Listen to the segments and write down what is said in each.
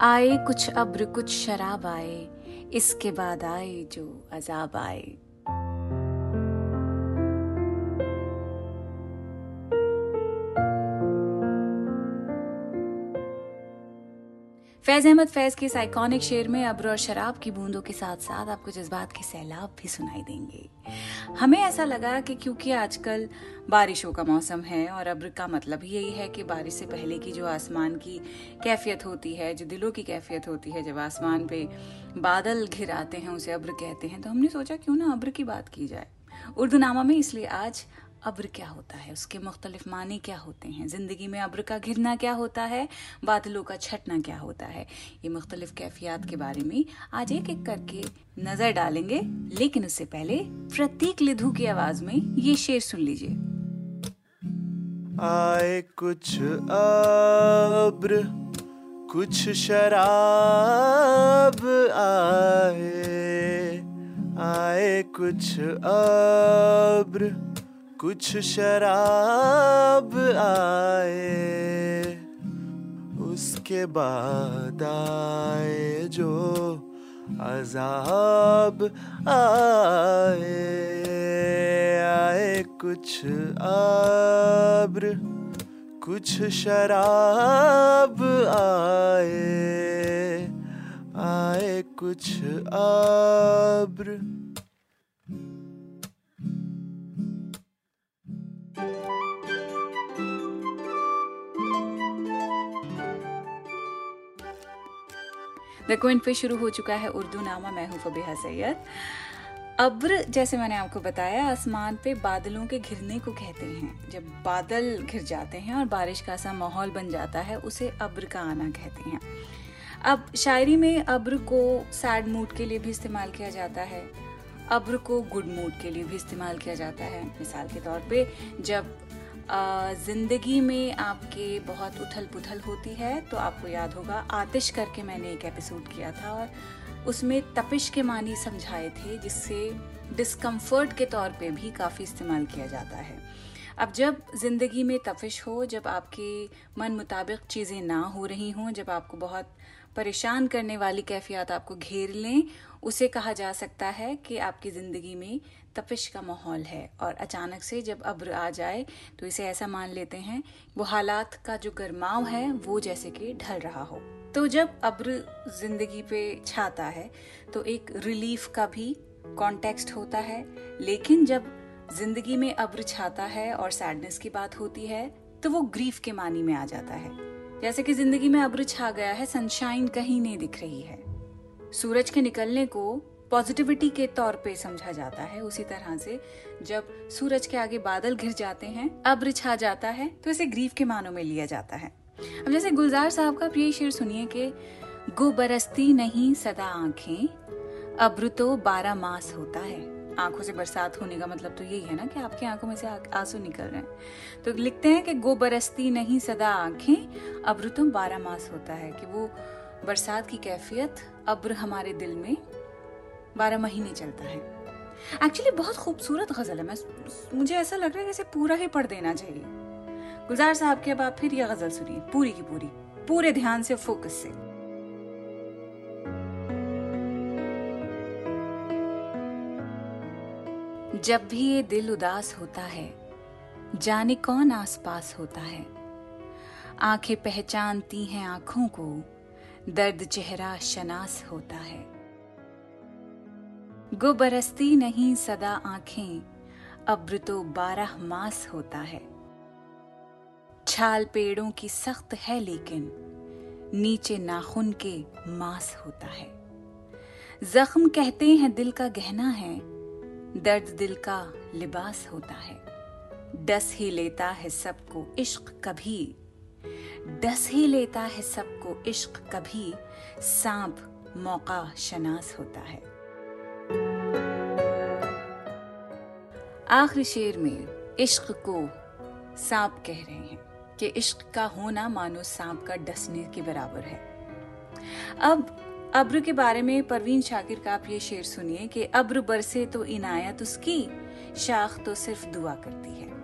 आए कुछ अब्र कुछ शराब आए इसके बाद आए जो अजाब आए। फैज अहमद फैज के इस आइकॉनिक शेर में अब्र और शराब की बूंदों के साथ साथ आपको जज्बात के सैलाब भी सुनाई देंगे। हमें ऐसा लगा कि क्योंकि आजकल बारिशों का मौसम है और अब्र का मतलब ही यही है कि बारिश से पहले की जो आसमान की कैफियत होती है, जो दिलों की कैफियत होती है, जब आसमान पे बादल घिर आते हैं, उसे अब्र कहते हैं तो हमने सोचा क्यों ना अब्र की बात की जाए। उर्दू नामा में इसलिए आज अब्र क्या होता है? उसके मुख्तलिफ़ मानी क्या होते हैं? ज़िंदगी में अब्र का घिरना क्या होता है? बादलों का छटना क्या होता है? ये मुख्तलिफ़ कैफियात के बारे में आज एक एक करके नज़र डालेंगे। लेकिन उससे पहले प्रतीक लिधु की आवाज़ में ये शेर सुन लीजिए। आए कुछ अब्र, कुछ शराब आए। आए कुछ अब्र कुछ शराब आए, उसके बाद आए जो अजाब आए। आए कुछ आब्र, कुछ शराब आए आए कुछ आब्र। द क्विंट पे शुरू हो चुका है उर्दू नामा मैं हूँ फबीहा सैयद। अब्र, जैसे मैंने आपको बताया, आसमान पे बादलों के घिरने को कहते हैं। जब बादल घिर जाते हैं और बारिश का सा माहौल बन जाता है, उसे अब्र का आना कहते हैं। अब शायरी में अब्र को सैड मूड के लिए भी इस्तेमाल किया जाता है। अब्र को गुड मूड के लिए भी इस्तेमाल किया जाता है। मिसाल के तौर पे, जब ज़िंदगी में आपके बहुत उथल पुथल होती है तो आपको याद होगा, आतिश करके मैंने एक एपिसोड किया था और उसमें तपिश के मानी समझाए थे, जिससे डिस्कम्फर्ट के तौर पे भी काफ़ी इस्तेमाल किया जाता है। अब जब ज़िंदगी में तपिश हो, जब आपके मन मुताबिक चीज़ें ना हो रही हों, जब आपको बहुत परेशान करने वाली कैफियत आपको घेर लें उसे कहा जा सकता है कि आपकी ज़िंदगी में तपिश का माहौल है और अचानक से जब अब्र आ जाए तो इसे ऐसा मान लेते हैं, वो हालात का जो गर्माव है, वो जैसे कि ढल रहा हो। तो जब अब्र ज़िंदगी पे छाता है तो एक रिलीफ का भी कॉन्टेक्स्ट होता है। लेकिन जब ज़िंदगी में अब्र छाता है और सैडनेस की बात होती है तो वो ग्रीफ के मानी में आ जाता है। जैसे कि ज़िंदगी में अब्र छा गया है सनशाइन कहीं नहीं दिख रही है। सूरज के निकलने को पॉजिटिविटी के तौर पे समझा जाता है। उसी तरह से जब सूरज के आगे बादल घिर जाते हैं, अब्र छा जाता है तो इसे ग्रीफ के मानों में लिया जाता है। अब जैसे गुलजार साहब का ये शेर सुनिए कि गो बरसती नहीं सदा आँखें, अब्र तो बारह मास होता है। आँखों से बरसात होने का मतलब तो यही है ना कि आपकी आँखों में से आँसू निकल रहे हैं। तो लिखते हैं कि गो बरसती नहीं सदा आँखें, अब्र तो बारह मास होता है। कि वो बरसात की कैफियत अब्र हमारे दिल में बारह महीने चलता है। एक्चुअली बहुत खूबसूरत गज़ल है। मैं मुझे ऐसा लग रहा है कि इसे पूरा ही पढ़ देना चाहिए। गुलजार साहब के अब आप फिर यह गज़ल सुनिए, पूरी की पूरी, पूरे ध्यान से फोकस से। जब भी ये दिल उदास होता है, जाने कौन आसपास होता है? आँखें पहचानती हैं आँखों को दर्द चेहरा शनास होता है। गो बरसती नहीं सदा आँखें अब्र तो बारह मास होता है। छाल पेड़ों की सख्त है लेकिन, नीचे नाखून के मांस होता है। जख्म कहते हैं दिल का गहना है, दर्द दिल का लिबास होता है। डस ही लेता है सबको इश्क कभी। डस ही लेता है सबको इश्क, कभी सांप मौका शनास होता है। आखिरी शेर में इश्क को सांप कह रहे हैं कि इश्क का होना मानो सांप का डसने के बराबर है। अब अब्र के बारे में परवीन शाकिर का आप ये शेर सुनिए कि अब्र बरसे तो इनायत, उसकी शाख तो सिर्फ़ दुआ करती है।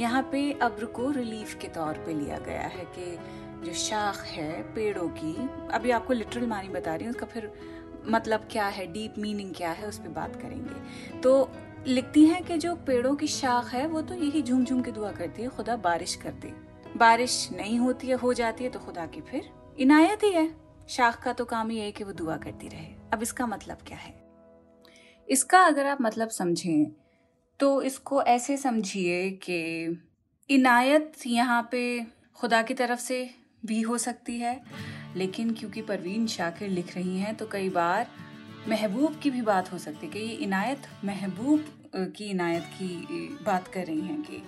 यहाँ पे अब्र को रिलीफ के तौर पे लिया गया है कि जो शाख है, पेड़ों की, अभी आपको लिटरल मानी बता रही हूँ, उसका फिर मतलब क्या है डीप मीनिंग क्या है, उस पर बात करेंगे। तो लिखती हैं कि जो पेड़ों की शाख है, वो तो यही झूम झूम के दुआ करती है, खुदा बारिश कर दे। बारिश नहीं होती है, हो जाती है तो खुदा की फिर इनायत ही है। शाख का तो काम ही है कि वो दुआ करती रहे। अब इसका मतलब क्या है? इसका अगर आप मतलब समझें तो इसको ऐसे समझिए कि इनायत यहाँ पे खुदा की तरफ़ से भी हो सकती है, लेकिन क्योंकि परवीन शाकिर लिख रही हैं तो कई बार महबूब की भी बात हो सकती है कि ये इनायत महबूब की इनायत की बात कर रही हैं कि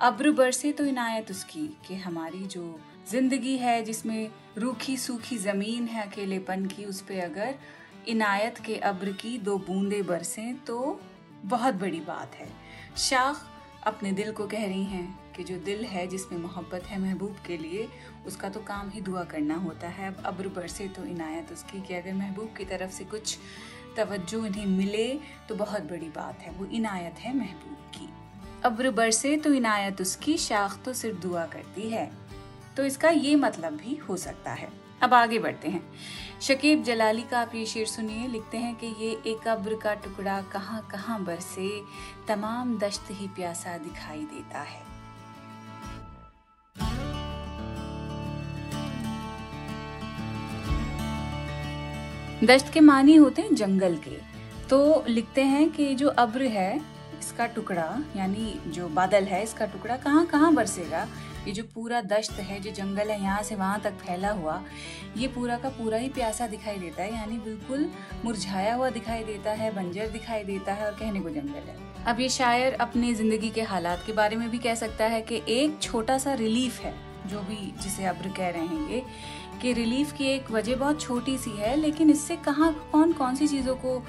अब्र बरसे तो इनायत उसकी कि हमारी जो ज़िंदगी है जिसमें रूखी सूखी ज़मीन है अकेलेपन की, उस पर अगर इनायत के अब्र की दो बूंदे बरसें तो बहुत बड़ी बात है। शाख अपने दिल को कह रही हैं कि जो दिल है जिसमें मोहब्बत है महबूब के लिए, उसका तो काम ही दुआ करना होता है। अब अब्र बरसे तो इनायत उसकी कि अगर महबूब की तरफ़ से कुछ तवज्जो इन्हें मिले तो बहुत बड़ी बात है। वो इनायत है महबूब की। अब्र बरसे तो इनायत उसकी शाख तो सिर्फ़ दुआ करती है। तो इसका ये मतलब भी हो सकता है। अब आगे बढ़ते हैं। शकीब जलाली का आप ये शेर सुनिए, लिखते हैं कि ये एक अब्र का टुकड़ा कहाँ कहाँ बरसे, तमाम दश्त ही प्यासा दिखाई देता है। दश्त के मानी होते हैं जंगल के। तो लिखते हैं कि जो अब्र है, इसका टुकड़ा, यानी जो बादल है, इसका टुकड़ा कहाँ कहाँ बरसेगा ये जो पूरा दश्त है, जो जंगल है, यहाँ से वहाँ तक फैला हुआ, ये पूरा का पूरा ही प्यासा दिखाई देता है। यानी बिल्कुल मुरझाया हुआ दिखाई देता है, बंजर दिखाई देता है और कहने को जंगल है। अब ये शायर अपने ज़िंदगी के हालात के बारे में भी कह सकता है कि एक छोटा सा रिलीफ है। जो भी जिसे अब्र कह रहे हैं ये, कि रिलीफ की एक वजह बहुत छोटी सी है, लेकिन इससे कहाँ कौन कौन सी चीज़ों को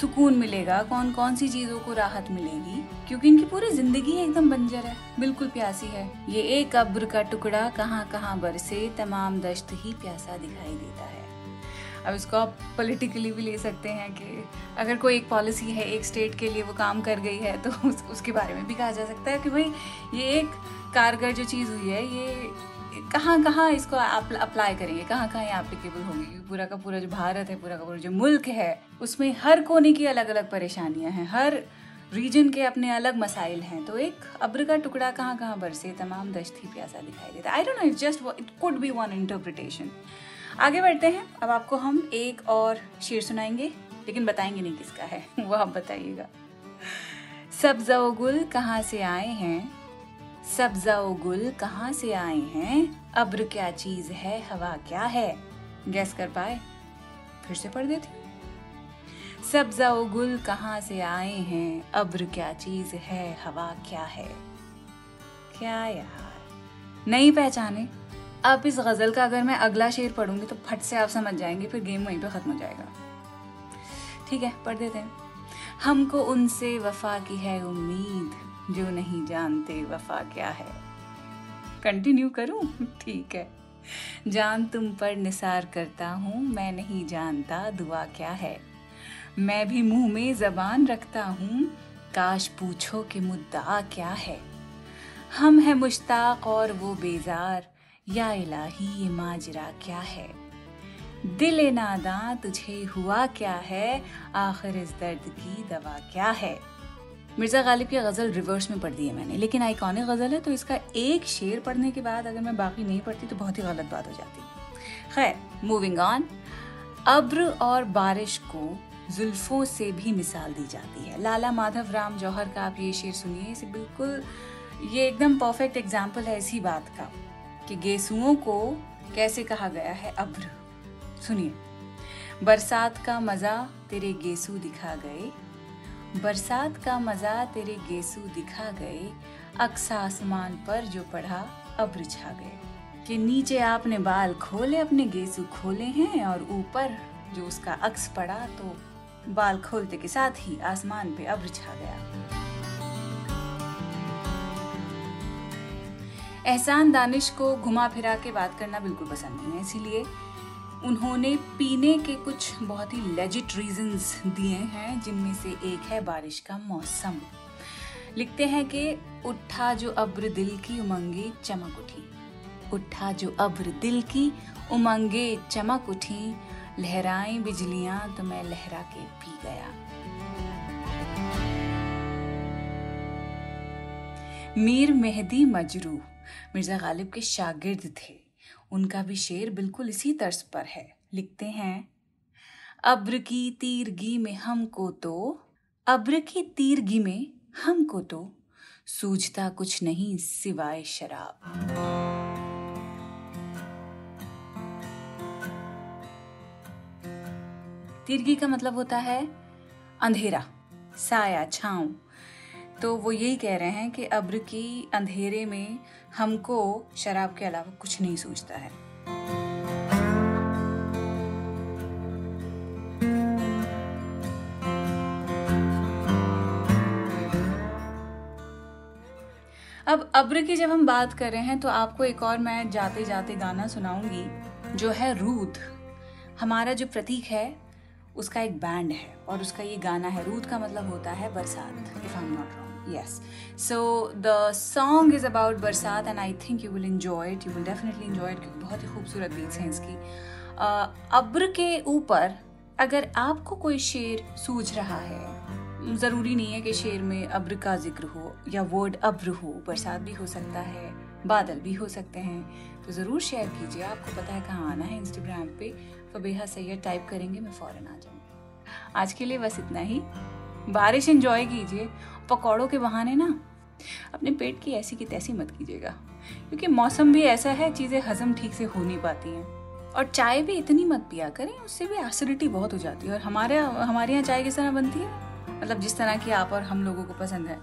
सुकून मिलेगा कौन कौन सी चीज़ों को राहत मिलेगी? क्योंकि इनकी पूरी ज़िंदगी एकदम बंजर है, बिल्कुल प्यासी है। ये एक अब्र का टुकड़ा कहाँ कहाँ बरसे, तमाम दश्त ही प्यासा दिखाई देता है। अब इसको आप पॉलिटिकली भी ले सकते हैं कि अगर कोई एक पॉलिसी है एक स्टेट के लिए वो काम कर गई है तो उस, उसके बारे में भी कहा जा सकता है कि भाई ये एक कारगर जो चीज़ हुई है ये कहाँ कहाँ इसको आप अप्लाई करेंगे? कहाँ कहाँ ये एप्लीकेबल होगी? पूरा का पूरा जो भारत है पूरा का पूरा जो मुल्क है उसमें हर कोने की अलग अलग परेशानियाँ हैं हर रीजन के अपने अलग मसाइल हैं तो एक अब्र का टुकड़ा कहाँ कहाँ बरसे तमाम दश्त ही प्यासा दिखाई देता I don't know it just it could be one interpretation आगे बढ़ते हैं। अब आपको हम एक और शेर सुनाएँगे, लेकिन बताएँगे नहीं किसका है। वो आप बताइएगा। सब्जा व गुल कहाँ से आए हैं? सब्जा व गुल कहाँ से आए हैं? अब्र क्या चीज़ है? हवा क्या है? गैस कर पाए? फिर से पढ़ देती सब्जा व गुल कहाँ से आए हैं? अब्र क्या चीज़ है? हवा क्या है? क्या यार? नहीं पहचाने। अब इस गज़ल का अगर मैं अगला शेर पढ़ूँगी तो फट से आप समझ जाएँगे, फिर गेम वहीं पे खत्म हो जाएगा। ठीक है, पढ़ देते हैं। हमको उनसे वफा की है उम्मीद, जो नहीं जानते वफा क्या है। कंटिन्यू करूँ? ठीक है। जान तुम पर निसार करता हूँ, मैं नहीं जानता दुआ क्या है। मैं भी मुँह में जबान रखता हूँ, काश पूछो कि मुद्दा क्या है। हम है मुश्ताक और वो बेजार या इलाही ये माजरा क्या है? दिल नादा तुझे हुआ क्या है? आखिर इस दर्द की दवा क्या है? मिर्ज़ा गालिब की गज़ल रिवर्स में पढ़ दी है मैंने, लेकिन आइकॉनिक गज़ल है तो इसका एक शेर पढ़ने के बाद अगर मैं बाकी नहीं पढ़ती तो बहुत ही गलत बात हो जाती। खैर मूविंग ऑन अब्र और बारिश को जुल्फों से भी मिसाल दी जाती है। लाला माधव राम जौहर का आप ये शेर सुनिए, इसे बिल्कुल, ये एकदम परफेक्ट एग्ज़ाम्पल है इसी बात का। कि गेसुओं को कैसे कहा गया है? अब्र। सुनिए। बरसात का मज़ा तेरे गेसू दिखा गए। बरसात का मज़ा तेरे गेसू दिखा गए। अक्स आसमान पर जो पढ़ा अब छा गए। कि नीचे आपने बाल खोले, अपने गेसू खोले हैं और ऊपर जो उसका अक्स पड़ा तो बाल खोलते के साथ ही आसमान पे अब छा गया। एहसान दानिश को घुमा फिरा के बात करना बिल्कुल पसंद नहीं है, इसीलिए उन्होंने पीने के कुछ बहुत ही लेजिट रीजंस दिए हैं, जिनमें से एक है बारिश का मौसम। लिखते हैं कि उठा जो अब्र दिल की उमंगे, चमक उठी। उठा जो अब्र दिल की उमंगे, चमक उठी। लहराएँ बिजलियाँ तो मैं लहरा के पी गया। मीर मेहदी मजरू। मिर्ज़ा गालिब के शागिर्द थे। उनका भी शेर बिल्कुल इसी तर्ज पर है। लिखते हैं, अब्र की तीरगी में हमको तो अब्र की तीरगी में हमको तो सूझता कुछ नहीं सिवाय शराब। तीरगी का मतलब होता है, अंधेरा, साया छांव। तो वो यही कह रहे हैं कि अब्र की अंधेरे में हमको शराब के अलावा कुछ नहीं सूझता है। अब अब्र की जब हम बात कर रहे हैं तो आपको एक और मैं जाते जाते गाना सुनाऊँगी, जो है रूद। हमारा जो प्रतीक है, उसका एक बैंड है, और उसका ये गाना है, रूद का मतलब होता है बरसात if I am not wrong yes so the song is about बरसात and I think you will enjoy it you will definitely enjoy it क्योंकि बहुत ही खूबसूरत बीट्स हैं इसकी। अब्र के ऊपर अगर आपको कोई शेर सूझ रहा है, ज़रूरी नहीं है कि शेर में अब्र का ज़िक्र हो या वर्ड अब्र हो, बरसात भी हो सकता है, बादल भी हो सकते हैं तो ज़रूर शेयर कीजिए। आपको पता है कहाँ आना है इंस्टाग्राम पे। फबेहा सैयद टाइप करेंगे, मैं फ़ौरन आ जाऊँगी। आज के लिए बस इतना ही। बारिश इंजॉय कीजिए। पकौड़ों के बहाने ना, अपने पेट की ऐसी की तैसी मत कीजिएगा। क्योंकि मौसम भी ऐसा है, चीज़ें हजम ठीक से हो नहीं पाती हैं। और चाय भी इतनी मत पिया करें, उससे भी एसिडिटी बहुत हो जाती है। और हमारे हमारे यहाँ चाय किस तरह बनती है? मतलब जिस तरह की आप और हम लोगों को पसंद है।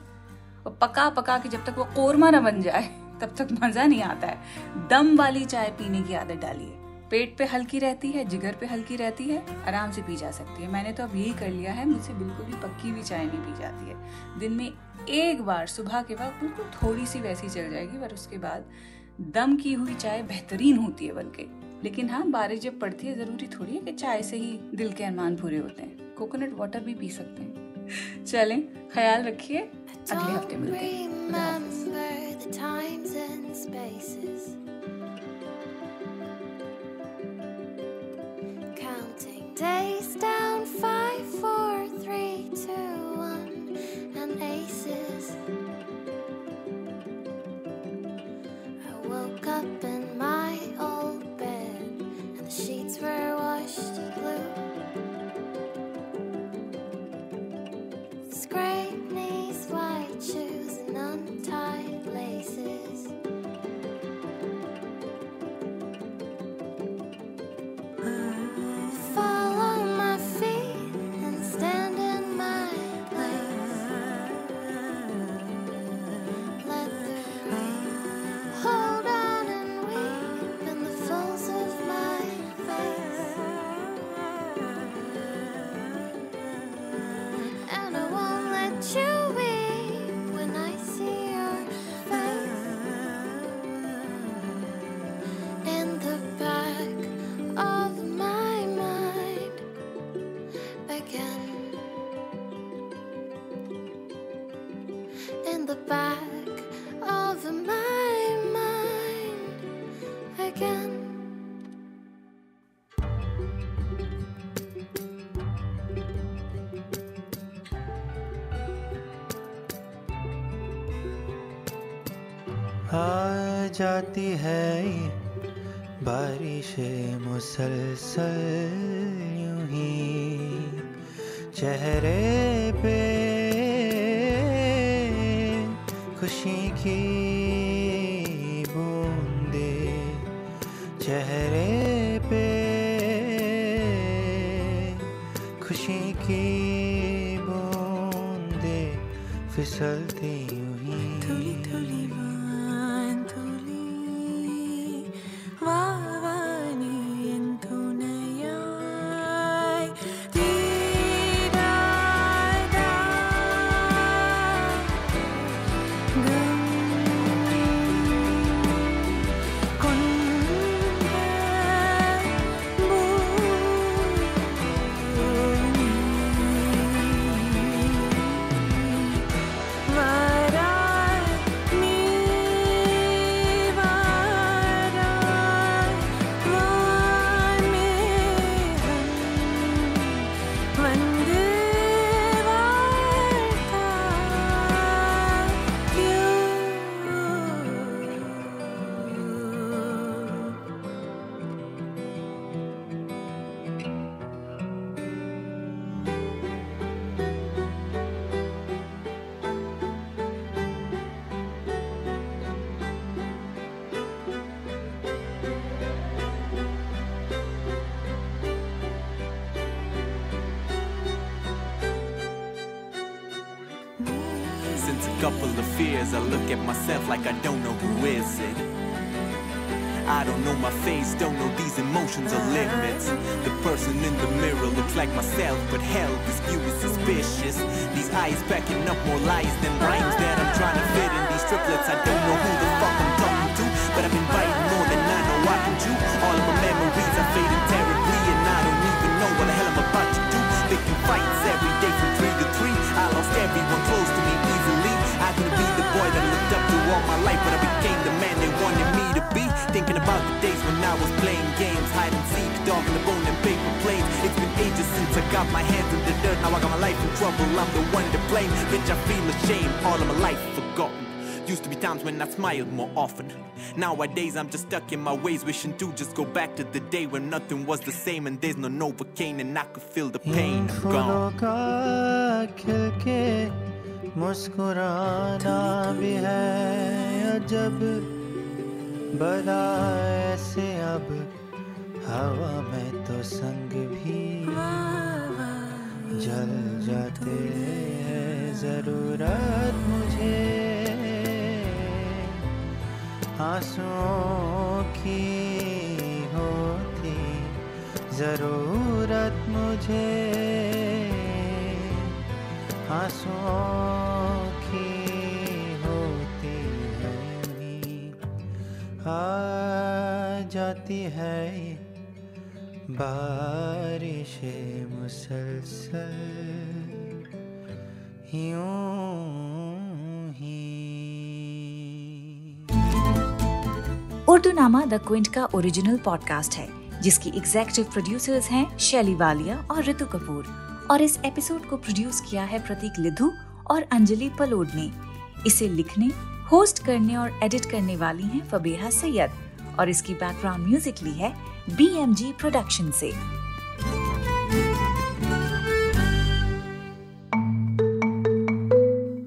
और पका पका के जब तक वो कोरमा ना बन जाए, तब तक मज़ा नहीं आता है। दम वाली चाय पीने की आदत डालिए। पेट पे हल्की रहती है जिगर पे हल्की रहती है आराम से पी जा सकती है। मैंने तो अब यही कर लिया है मुझसे बिल्कुल भी पक्की हुई चाय नहीं पी जाती है। दिन में एक बार सुबह के बाद बिल्कुल थोड़ी सी वैसी चल जाएगी पर उसके बाद दम की हुई चाय बेहतरीन होती है बल्कि। लेकिन हाँ बारिश जब पड़ती है ज़रूरी थोड़ी है कि चाय से ही दिल के अरमान पूरे होते हैं। कोकोनट वाटर भी पी सकते हैं। चलें ख्याल रखिए। अगले हफ़्ते मिलते हैं। stays down. जाती है बारिशें मुसलसल यूँ ही। चेहरे पे खुशी की बूंदे। चेहरे पे खुशी की बूंदे फिसलती of. I look at myself like I don't know who is it. I don't know my face, don't know these emotions or limits. The person in the mirror looks like myself, but hell, this view is suspicious. These eyes backing up more lies than rhymes that I'm trying to fit in these triplets. I don't know who the fuck I'm talking to, but I've been biting more than I know I can chew. All of my memories are fading terribly, and I don't even know what the hell I'm about to do. Picking fights every all my life, but I became the man they wanted me to be. Thinking about the days when I was playing games, hide and seek, dog in the bone and paper planes. It's been ages since I got my hands in the dirt. Now I got my life in trouble, I'm the one to blame. Bitch, I feel ashamed, all of my life forgotten. Used to be times when I smiled more often. Nowadays I'm just stuck in my ways, wishing to just go back to the day when nothing was the same and there's no Novocaine and I could feel the pain. I'm gone. मुस्कुराना भी है अजब, बड़ा ऐसे अब, हवा में तो संग भी जल जाते हैं ज़रूरत मुझे। आंसुओं की होती ज़रूरत मुझे। जाती है बारिशें मुसलसल उर्दू नामा द क्विंट का ओरिजिनल पॉडकास्ट है, जिसकी एग्जीक्यूटिव प्रोड्यूसर्स हैं शैली वालिया और ऋतु कपूर। और इस एपिसोड को प्रोड्यूस किया है प्रतीक लिधु और अंजलि पलोड ने। इसे लिखने होस्ट करने और एडिट करने वाली हैं फबेहा सैयद और इसकी बैकग्राउंड म्यूज़िक ली है बी एम जी प्रोडक्शन से।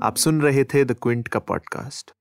आप सुन रहे थे द क्विंट का पॉडकास्ट